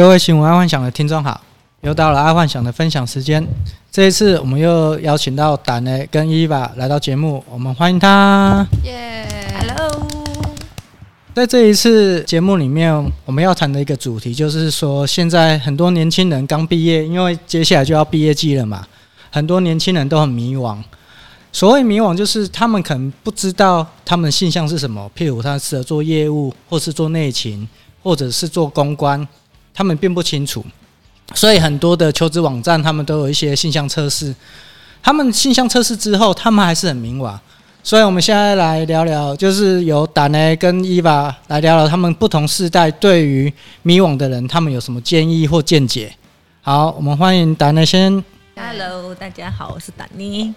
各位新闻爱幻想的听众好，又到了爱幻想的分享时间。这一次我们又邀请到胆雷跟伊娃来到节目，我们欢迎他。耶，Hello。在这一次节目里面，我们要谈的一个主题就是说，现在很多年轻人刚毕业，因为接下来就要毕业季了嘛，很多年轻人都很迷惘。所谓迷惘，就是他们可能不知道他们的性向是什么，譬如他适合做业务，或是做内勤，或者是做公关。他们并不清楚，所以很多的求职网站他们都有一些性向测试。他们性向测试之后，他们还是很迷惘。所以我们现在来聊聊，就是由达内跟伊娃来聊聊他们不同世代对于迷惘的人，他们有什么建议或见解。好，我们欢迎达内先。Hello，大家好，我是达尼。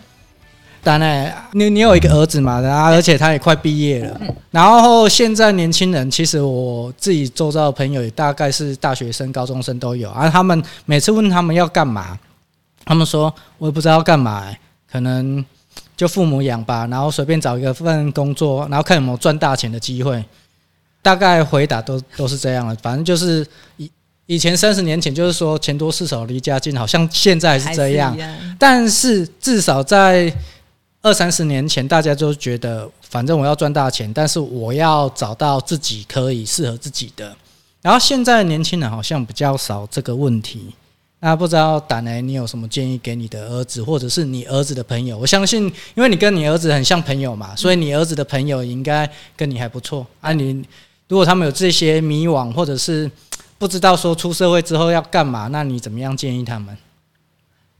当然，你你有一个儿子嘛，然后而且他也快毕业了。然后现在年轻人，其实我自己周遭的朋友也大概是大学生、高中生都有。啊他们每次问他们要干嘛，他们说我也不知道要干嘛，可能就父母养吧，然后随便找一个份工作，然后看有没有赚大钱的机会。大概回答都都是这样的，反正就是以以前三十年前就是说钱多事少离家近，好像现在还是这样。但是至少在二三十年前，大家就觉得反正我要赚大钱，但是我要找到自己可以适合自己的。然后现在年轻人好像比较少这个问题。那不知道胆雷，你有什么建议给你的儿子，或者是你儿子的朋友？我相信，因为你跟你儿子很像朋友嘛，所以你儿子的朋友应该跟你还不错。啊，你如果他们有这些迷惘，或者是不知道说出社会之后要干嘛，那你怎么样建议他们？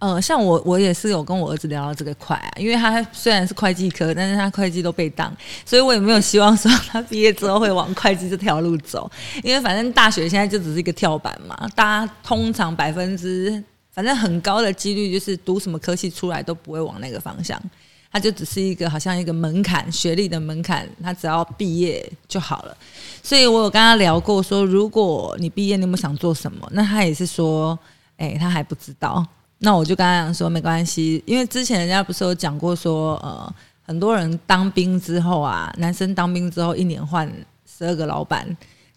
呃，像我，我也是有跟我儿子聊到这个块啊，因为他虽然是会计科，但是他会计都被当，所以我也没有希望说他毕业之后会往会计这条路走，因为反正大学现在就只是一个跳板嘛，大家通常百分之反正很高的几率就是读什么科系出来都不会往那个方向，他就只是一个好像一个门槛，学历的门槛，他只要毕业就好了。所以我有跟他聊过说，如果你毕业，你有没有想做什么？那他也是说，哎，他还不知道。那我就跟他讲说没关系，因为之前人家不是有讲过说，呃，很多人当兵之后啊，男生当兵之后一年换十二个老板，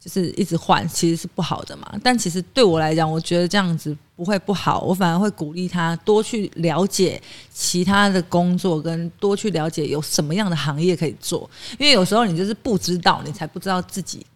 就是一直换，其实是不好的嘛。但其实对我来讲，我觉得这样子不会不好，我反而会鼓励他多去了解其他的工作，跟多去了解有什么样的行业可以做。因为有时候你就是不知道，你才不知道自己。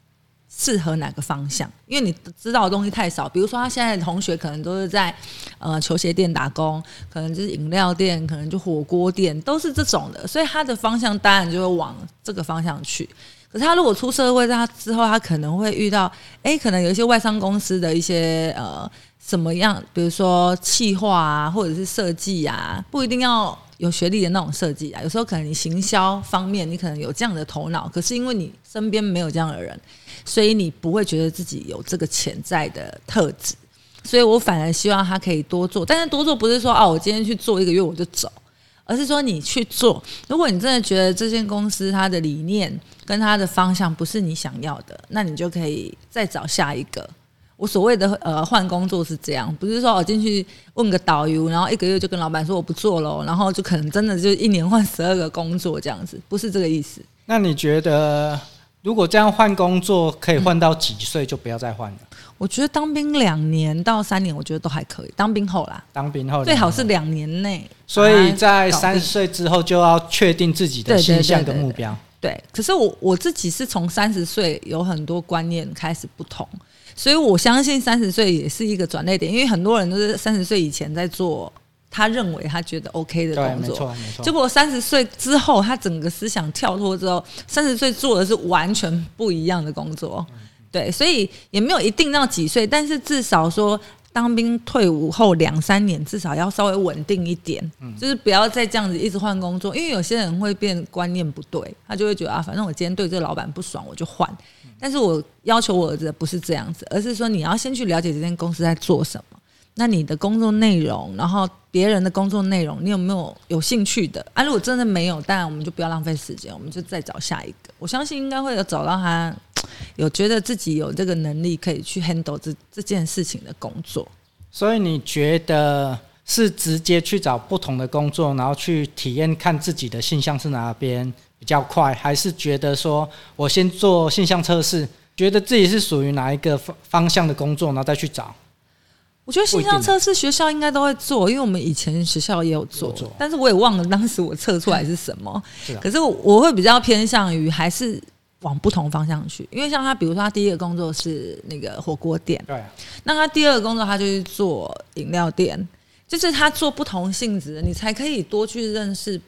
适合哪个方向？因为你知道的东西太少。比如说，他现在的同学可能都是在呃球鞋店打工，可能就是饮料店，可能就火锅店，都是这种的。所以他的方向当然就会往这个方向去。可是他如果出社会，他之后他可能会遇到，哎，可能有一些外商公司的一些呃什么样，比如说企划啊，或者是设计啊，不一定要有学历的那种设计啊。有时候可能你行销方面，你可能有这样的头脑，可是因为你身边没有这样的人。所以你不会觉得自己有这个潜在的特质，所以我反而希望他可以多做。但是多做不是说哦，我今天去做一个月我就走，而是说你去做。如果你真的觉得这间公司它的理念跟它的方向不是你想要的，那你就可以再找下一个。我所谓的呃换工作是这样，不是说我进去问个导游，然后一个月就跟老板说我不做了，然后就可能真的就一年换十二个工作这样子，不是这个意思。那你觉得？如果这样换工作可以换到几岁就不要再换了？我觉得当兵两年到三年，我觉得都还可以。当兵后啦，当兵后最好是两年内。所以在三十岁之后就要确定自己的性向跟目标。对，可是我我自己是从三十岁有很多观念开始不同，所以我相信三十岁也是一个转捩点，因为很多人都是三十岁以前在做。他认为他觉得 OK 的工作，结果三十岁之后，他整个思想跳脱之后，三十岁做的是完全不一样的工作。对，所以也没有一定到几岁，但是至少说当兵退伍后两三年，至少要稍微稳定一点，就是不要再这样子一直换工作，因为有些人会变观念不对，他就会觉得啊，反正我今天对这个老板不爽，我就换。但是我要求我儿子的不是这样子，而是说你要先去了解这间公司在做什么。那你的工作内容，然后别人的工作内容，你有没有有兴趣的？啊，如果真的没有，当然我们就不要浪费时间，我们就再找下一个。我相信应该会有找到他有觉得自己有这个能力可以去 handle 这这件事情的工作。所以你觉得是直接去找不同的工作，然后去体验看自己的性向是哪边比较快，还是觉得说我先做性向测试？觉得自己是属于哪一个方方向的工作，然后再去找。我觉得性向测试学校应该都会做，因为我们以前学校也有做，但是我也忘了当时我测出来是什么。是啊，可是我会比较偏向于还是往不同方向去，因为像他，比如说他第一个工作是那个火锅店，对啊，那他第二个工作他就是做饮料店，就是他做不同性质的，你才可以多去认识。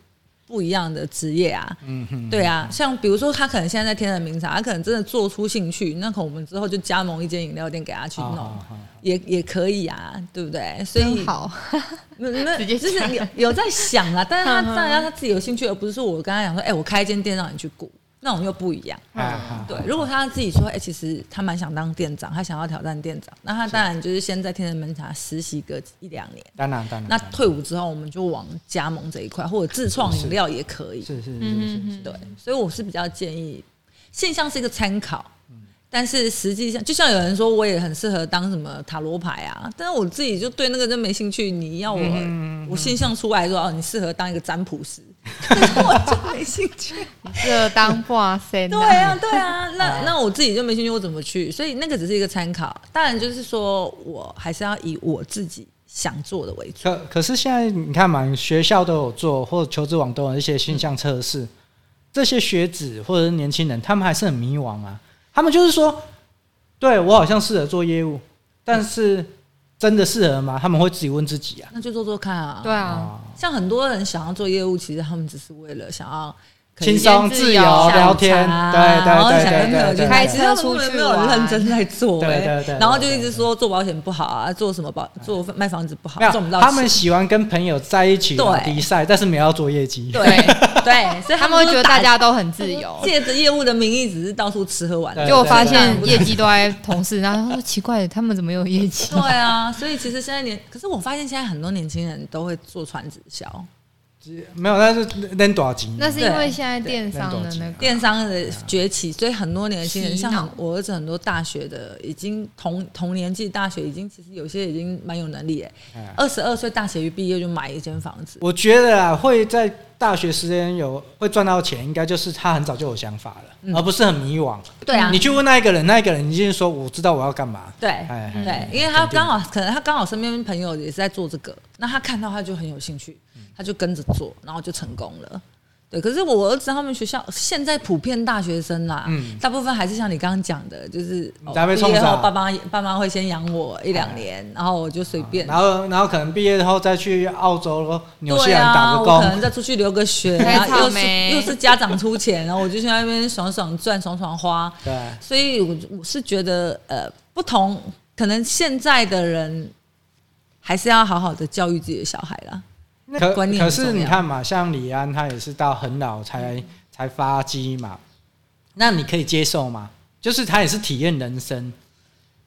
不一样的职业啊，嗯哼，对啊，像比如说他可能现在在天人名茶，他可能真的做出兴趣，那可能我们之后就加盟一间饮料店给他去弄，哦、也也可以啊，对不对？所以好，那 那就是有有在想啊，但是他 当然要他自己有兴趣，而不是说我跟他讲说，哎、欸，我开一间店让你去顾。那种又不一样，嗯、对。如果他自己说，哎、欸，其实他蛮想当店长，他想要挑战店长，那他当然就是先在天人门茶实习个一两年。当然，当然。那退伍之后，我们就往加盟这一块，或者自创饮料也可以。是是是是是。对，所以我是比较建议，现象是一个参考。但是实际上，就像有人说，我也很适合当什么塔罗牌啊，但是我自己就对那个真没兴趣。你要我，嗯、我现象出来说，哦，你适合当一个占卜师，我就没兴趣。你适合当哇塞？对啊，对啊。那那我自己就没兴趣，我怎么去？所以那个只是一个参考。当然，就是说我还是要以我自己想做的为主。可可是现在你看嘛，学校都有做，或者求职网都有一些性向测试，嗯、这些学子或者是年轻人，他们还是很迷惘啊。他们就是说，对我好像适合做业务，但是真的适合吗？他们会自己问自己啊。那就做做看啊。对啊，像很多人想要做业务，其实他们只是为了想要轻松自由聊天，对对对对对，开车出去，没有认真在做，对对对，然后就一直说做保险不好啊，做什么保做卖房子不好，做不到。他们喜欢跟朋友在一起比赛，但是没有要做业绩。对。对，所以他们会觉得大家都很自由，借着业务的名义，只是到处吃喝玩乐。结果发现业绩都在同事，然后他说奇怪，他们怎么有业绩？对啊，所以其实现在年，可是我发现现在很多年轻人都会做传直销。没有，那是扔多少钱？那是因为现在电商的那个。电商的崛起，所以很多年轻人，像我儿子很多大学的，已经同同年纪大学已经其实有些已经蛮有能力哎，二十二岁大学一毕业就买一间房子。我觉得啊，会在大学时间有会赚到钱，应该就是他很早就有想法了，而不是很迷惘。对啊，你去问那一个人，那一个人已经说我知道我要干嘛。对，对，因为他刚好可能他刚好身边朋友也是在做这个，那他看到他就很有兴趣。他就跟着做，然后就成功了。对，可是我儿子他们学校现在普遍大学生啦，嗯，大部分还是像你刚刚讲的，就是毕业后爸妈爸妈会先养我一两年，然后我就随便，然后然后可能毕业后再去澳洲、纽西兰打个工，可能再出去留个学，然后又是又是家长出钱，然后我就去那边爽爽赚、爽爽花。对，所以我我是觉得，呃，不同，可能现在的人还是要好好的教育自己的小孩啦。可可是你看嘛，像李安他也是到很老才、嗯、才发迹嘛，那你可以接受吗？就是他也是体验人生，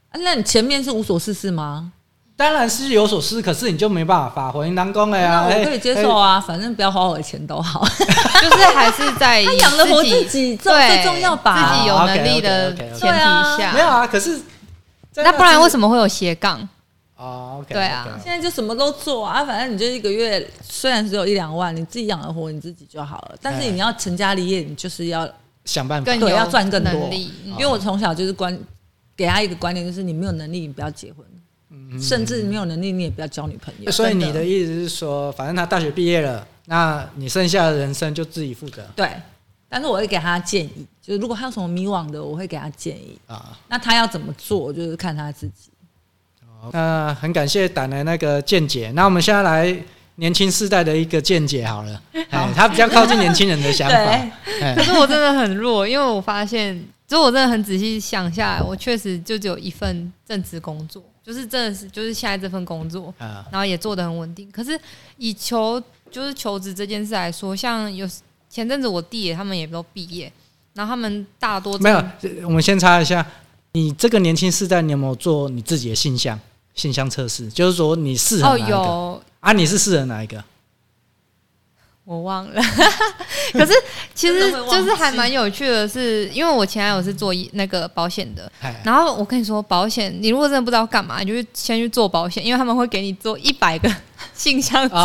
啊，那你前面是无所事事吗？当然是有所事，可是你就没办法发挥。南宫了呀，我可以接受啊，反正不要花我的钱都好，就是还是在他养得活自己最重要吧，自己有能力的前提下，没有啊。可是那不然为什么会有斜杠？哦，oh, okay, 对啊，okay, okay. 现在就什么都做啊，反正你就一个月虽然只有一两万，你自己养得活你自己就好了。但是你要成家立业，你就是要想办法，对，要赚更多。因为我从小就是观给他一个观念，就是你没有能力，你不要结婚，嗯、甚至没有能力，你也不要交女朋友。所以你的意思是说，反正他大学毕业了，那你剩下的人生就自己负责。对，但是我会给他建议，就是如果他有什么迷惘的，我会给他建议啊。那他要怎么做，就是看他自己。那很感谢胆的那个见解。那我们现在来年轻世代的一个见解好了。好，他比较靠近年轻人的想法。可是我真的很弱，因为我发现，就我真的很仔细想下来，我确实就只有一份正职工作，就是真的是就是现在这份工作，然后也做的很稳定。可是以求就是求职这件事来说，像有前阵子我弟他们也都毕业，然后他们大多没有。我们先查一下，你这个年轻世代，你有没有做你自己的性向？性向测试就是说你适合哪一个？哦、啊，你是适合哪一个？我忘了。可是其实就是还蛮有趣的是，因为我前男友是做那个保险的，然后我跟你说，保险你如果真的不知道干嘛，你就先去做保险，因为他们会给你做一百个 性向测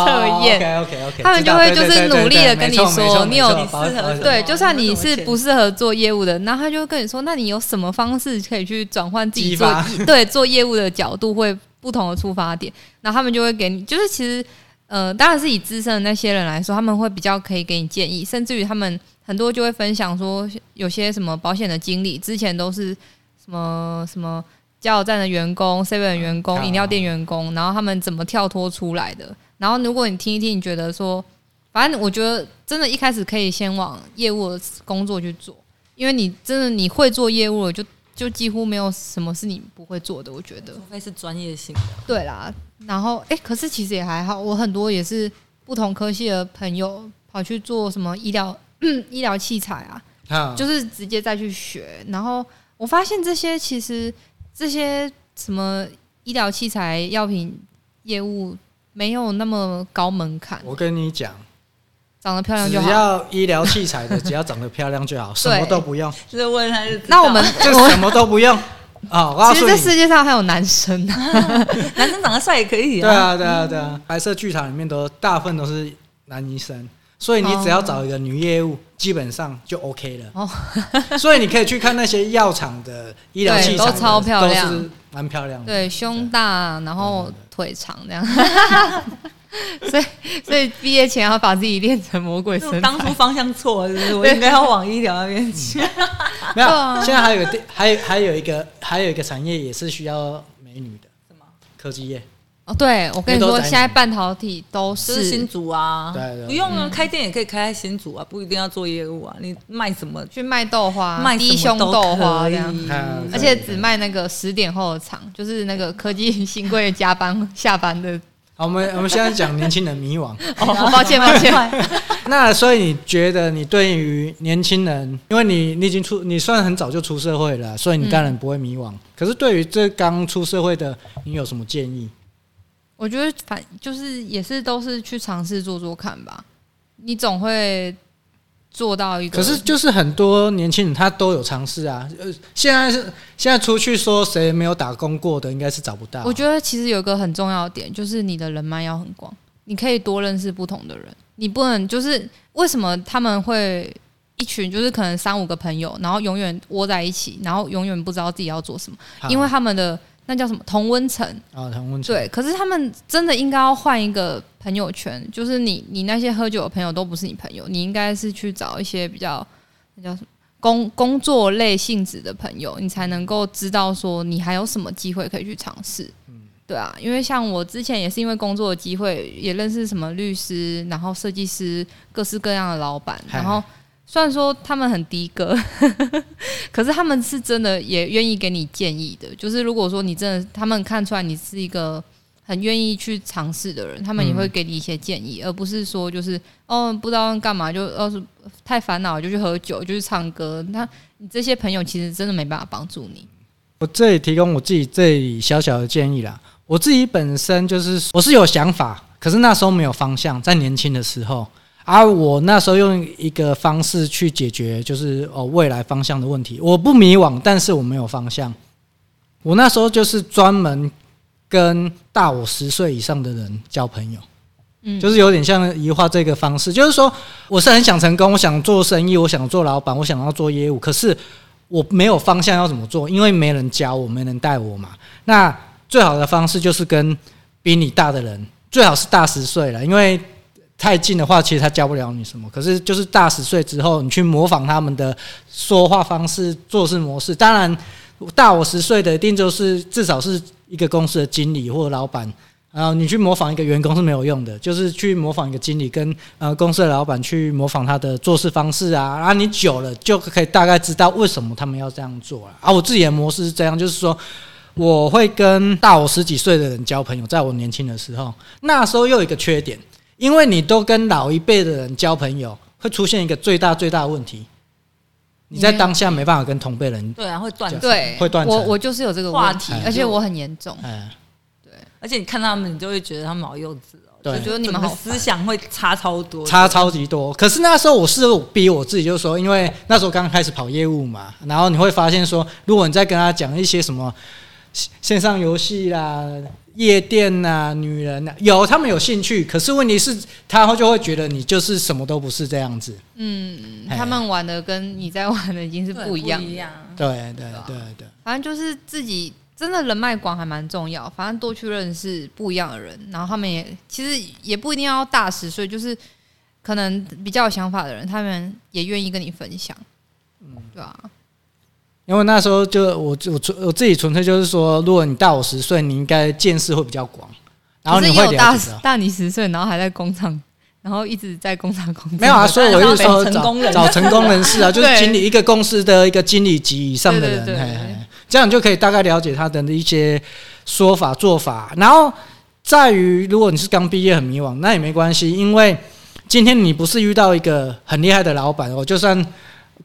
验。OK OK OK，他们就会就是努力的跟你说，你有你适合对，就算你是不适合做业务的，然后他就会跟你说，那你有什么方式可以去转换自己做对做业务的角度，会不同的出发点，然后他们就会给你，就是其实呃，当然是以资深的那些人来说，他们会比较可以给你建议，甚至于他们很多就会分享说，有些什么保险的经理之前都是什么什么。加油站的员工、seven 员工、饮料店员工，然后他们怎么跳脱出来的？然后如果你听一听，你觉得说，反正我觉得真的，一开始可以先往业务的工作去做，因为你真的你会做业务了，就就几乎没有什么是你不会做的。我觉得，除非是专业性的。对啦，然后哎、欸，可是其实也还好，我很多也是不同科系的朋友跑去做什么医疗 医疗器材啊，就是直接再去学，然后我发现这些其实。这些什么医疗器材、药品业务没有那么高门槛。我跟你讲，长得漂亮就好。只要医疗器材的，只要长得漂亮就好，什么都不用。就是问他，那我们 就什么都不用 啊！其实这世界上还有男生，男生长得帅也可以。对啊，对啊，对啊！白色剧场里面都大部分都是男医生。所以你只要找一个女业务，基本上就 OK 了。哦，所以你可以去看那些药厂的医疗器材，都超漂亮，都是蛮漂亮的。对，胸大，然后腿长这样。所以，所以毕业前要把自己练成魔鬼身材。当初方向错了，是不是？我应该要往医疗那边去。没有，现在还有个，还有还有一个，还有一个产业也是需要美女的。什么？科技业。哦，对，我跟你说，现在半导体都是新竹啊，对对，不用啊，开店也可以开在新竹啊，不一定要做业务啊，你卖什么？去卖豆花，卖低胸豆花这样，而且只卖那个十点后的场，就是那个科技新贵加班下班的。好，我们我们现在讲年轻人迷惘。哦，抱歉抱歉。那所以你觉得你对于年轻人，因为你你已经出，你算很早就出社会了，所以你当然不会迷惘。可是对于这刚出社会的，你有什么建议？我觉得反就是也是都是去尝试做做看吧，你总会做到一个。可是就是很多年轻人他都有尝试啊，呃，现在是现在出去说谁没有打工过的，应该是找不到。我觉得其实有一个很重要的点，就是你的人脉要很广，你可以多认识不同的人，你不能就是为什么他们会一群就是可能三五个朋友，然后永远窝在一起，然后永远不知道自己要做什么，因为他们的。那叫什么同温层啊？同温层对，可是他们真的应该要换一个朋友圈，就是你你那些喝酒的朋友都不是你朋友，你应该是去找一些比较那叫什么工工作类性质的朋友，你才能够知道说你还有什么机会可以去尝试。嗯，对啊，因为像我之前也是因为工作的机会，也认识什么律师，然后设计师，各式各样的老板，然后。虽然说他们很的哥，可是他们是真的也愿意给你建议的。就是如果说你真的，他们看出来你是一个很愿意去尝试的人，他们也会给你一些建议，而不是说就是哦不知道干嘛就要是太烦恼就去喝酒就去唱歌。那你这些朋友其实真的没办法帮助你。我这里提供我自己这里小小的建议啦。我自己本身就是我是有想法，可是那时候没有方向，在年轻的时候。而我那时候用一个方式去解决，就是哦未来方向的问题。我不迷惘，但是我没有方向。我那时候就是专门跟大我十岁以上的人交朋友，嗯，就是有点像移化这个方式，就是说我是很想成功，我想做生意，我想做老板，我想要做业务，可是我没有方向要怎么做，因为没人教我，没人带我嘛。那最好的方式就是跟比你大的人，最好是大十岁了，因为。太近的话，其实他教不了你什么。可是就是大十岁之后，你去模仿他们的说话方式、做事模式。当然，大我十岁的一定就是至少是一个公司的经理或老板。然后你去模仿一个员工是没有用的，就是去模仿一个经理跟呃公司的老板去模仿他的做事方式啊。然后你久了就可以大概知道为什么他们要这样做了。啊，我自己的模式是这样，就是说我会跟大我十几岁的人交朋友，在我年轻的时候，那时候又有一个缺点。因为你都跟老一辈的人交朋友，会出现一个最大最大的问题，你在当下没办法跟同辈人对啊，会断对，会断。我我就是有这个话题，而且我很严重。嗯，对，而且你看他们，你就会觉得他们好幼稚哦，对，就觉得你们好思想会差超多，差超级多。可是那时候我是逼我自己，就是说，因为那时候刚开始跑业务嘛，然后你会发现说，如果你在跟他讲一些什么。线上游戏啦、夜店呐、啊、女人呐、啊，有他们有兴趣，可是问题是，他就会觉得你就是什么都不是这样子。嗯，他们玩的跟你在玩的已经是不一样。不一样。对对对对，反正就是自己真的人脉广还蛮重要，反正多去认识不一样的人，然后他们也其实也不一定要大十岁，就是可能比较有想法的人，他们也愿意跟你分享。嗯，对啊。因为那时候就我我我自己纯粹就是说，如果你大我十岁，你应该见识会比较广，然后你会大大你十岁，然后还在工厂，然后一直在工厂工作。没有啊，所以我就说找成找成功人士啊，就是经理一个公司的一个经理级以上的人，这样就可以大概了解他的一些说法做法。然后在于，如果你是刚毕业很迷惘，那也没关系，因为今天你不是遇到一个很厉害的老板，我就算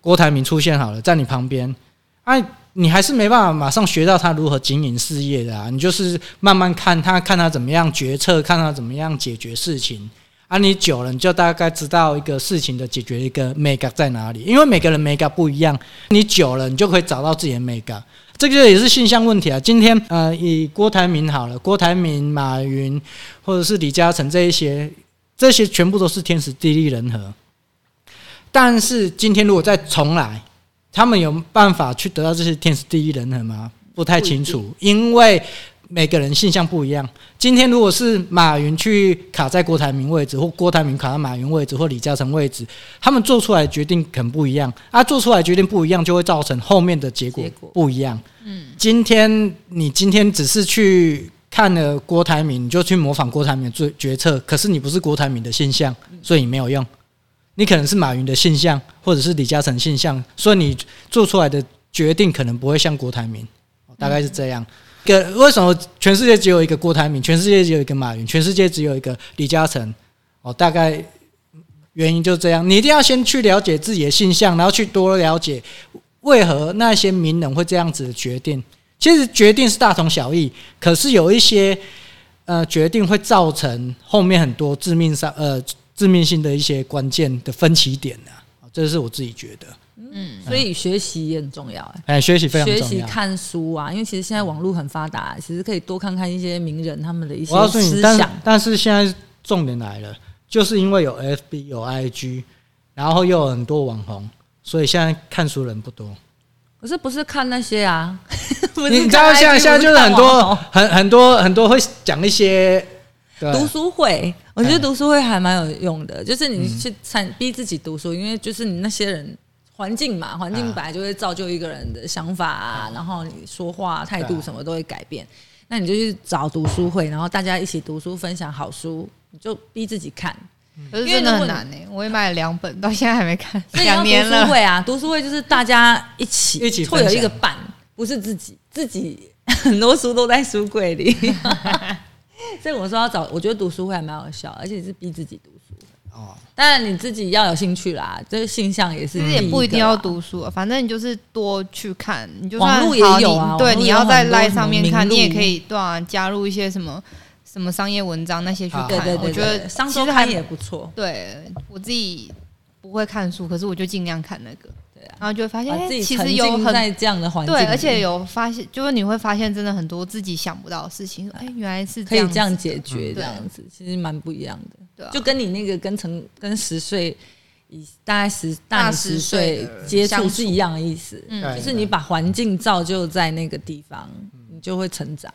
郭台铭出现好了，在你旁边。哎、你还是没办法马上学到他如何经营事业的啊！你就是慢慢看他，看他怎么样决策，看他怎么样解决事情。啊，你久了你就大概知道一个事情的解决一个眉角在哪里，因为每个人眉角不一样。你久了，你就可以找到自己的眉角。这个也是现象问题啊。今天呃，以郭台铭好了，郭台铭、马云或者是李嘉诚这一些，这些全部都是天时地利人和。但是今天如果再重来。他们有办法去得到这些天时地利人和吗？不太清楚，因为每个人性向不一样。今天如果是马云去卡在郭台铭位置，或郭台铭卡在马云位置，或李嘉诚位置，他们做出来的决定可能不一样。啊，做出来决定不一样，就会造成后面的结果不一样。嗯，今天你今天只是去看了郭台铭，你就去模仿郭台铭的决决策，可是你不是郭台铭的现象，所以你没有用。你可能是马云的现象，或者是李嘉诚现象，所以你做出来的决定可能不会像郭台铭，大概是这样。个为什么全世界只有一个郭台铭，全世界只有一个马云，全世界只有一个李嘉诚？哦，大概原因就是这样。你一定要先去了解自己的现象，然后去多了解为何那些名人会这样子的决定。其实决定是大同小异，可是有一些呃决定会造成后面很多致命伤呃。致命性的一些关键的分歧点呢、啊，这是我自己觉得。嗯，所以学习也很重要哎，学习非常重要。学习看书啊，因为其实现在网络很发达，其实可以多看看一些名人他们的一些思想。但，但是现在重点来了，就是因为有 FB 有 IG，然后又有很多网红，所以现在看书人不多。可是不是看那些啊？你知道现在现在就是很多很很多很多会讲一些。读书会，我觉得读书会还蛮有用的，就是你去参逼自己读书，因为就是你那些人环境嘛，环境本来就会造就一个人的想法啊，然后你说话态度什么都会改变。那你就去找读书会，然后大家一起读书，分享好书，你就逼自己看。可是真的很难呢，我也买了两本，到现在还没看。两年了。读书会啊，读书会就是大家一起一起会有一个伴，不是自己自己 很多书都在书柜里。所以我说要找，我觉得读书会还蛮好笑，而且是逼自己读书。哦，当然你自己要有兴趣啦，这个性向也是。其实也不一定要读书啊，反正你就是多去看，你就网络也有啊。对，你要在 Line 上面看，你也可以对啊，加入一些什么什么商业文章那些去看。对对对，我觉得商周刊也不错。对，我自己不会看书，可是我就尽量看那个。然后就会发现，哎，其实有很在这样的环境，对，而且有发现，就是你会发现，真的很多自己想不到的事情，哎，原来是可以这样解决，这样子其实蛮不一样的。对，就跟你那个跟成跟十岁以大概十大十岁接触是一样的意思，就是你把环境造就在那个地方，你就会成长。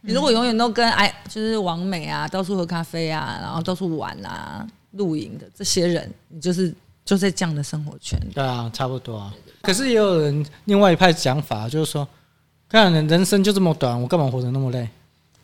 你如果永远都跟哎，就是王美啊，到处喝咖啡啊，然后到处玩啊、露营的这些人，你就是。就在这样的生活圈，对啊，差不多啊。可是也有人另外一派讲法，就是说，看人人生就这么短，我干嘛活得那么累？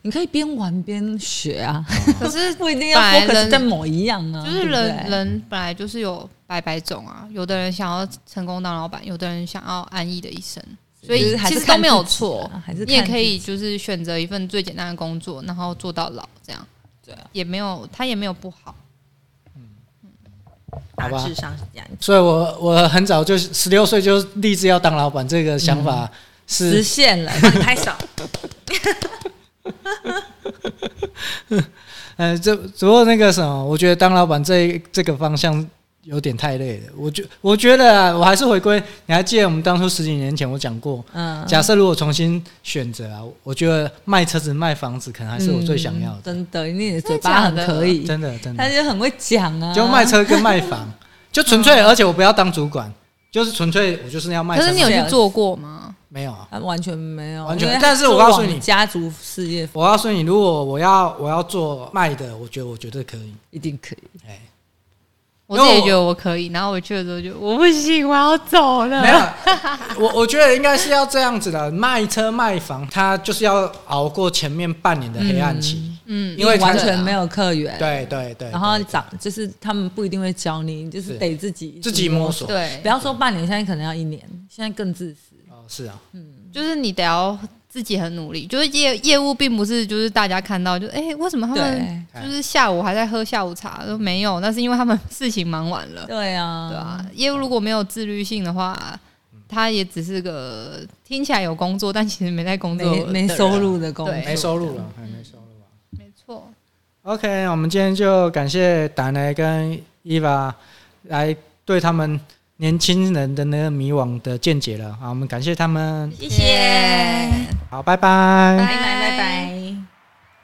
你可以边玩边学啊。可是不一定要 focus 在某一样啊。就是人人本来就是有百百种啊，有的人想要成功当老板，有的人想要安逸的一生，所以其实都没有错。你也可以就是选择一份最简单的工作，然后做到老，这样对啊，也没有他也没有不好。大致上是这样，所以我我很早就十六岁就立志要当老板，这个想法是实现了，帮你拍手。嗯，只只不过那个什么，我觉得当老板这这个方向有点太累了。我觉我觉得啊，我还是回归。你还记得我们当初十几年前我讲过，嗯，假设如果重新选择啊，我觉得卖车子卖房子可能还是我最想要的。嗯、真的，因为你的嘴巴很可以，真的真的，他就很会讲啊。就卖车跟卖房，就 纯粹，而且我不要当主管，就是纯粹我就是要卖车。可是你有去做过吗？没有啊，完全没有，完全。但是我告诉你，家族事业，我告诉你，如果我要我要做卖的，我觉得我绝对可以，一定可以。哎，我自己觉得我可以，然后我去了之后就我不行，我要走了。没有，我我觉得应该是要这样子的，卖车卖房，他就是要熬过前面半年的黑暗期，嗯，因为完全没有客源，对对对，然后涨就是他们不一定会教你，就是得自己自己摸索，对，不要说半年，现在可能要一年，现在更自私。哦是啊，嗯，就是你得要自己很努力，就是业业务并不是就是大家看到就哎、欸，为什么他们就是下午还在喝下午茶都没有？那是因为他们事情忙完了。对啊，对啊，业务如果没有自律性的话，他也只是个听起来有工作，但其实没在工作没，没收入的工作，没收入了，还没收入吧。没错。OK，我们今天就感谢达内跟伊娃来对他们。年轻人的那个迷惘的见解了，好，我们感谢他们，谢谢，好，拜拜，拜拜，拜拜。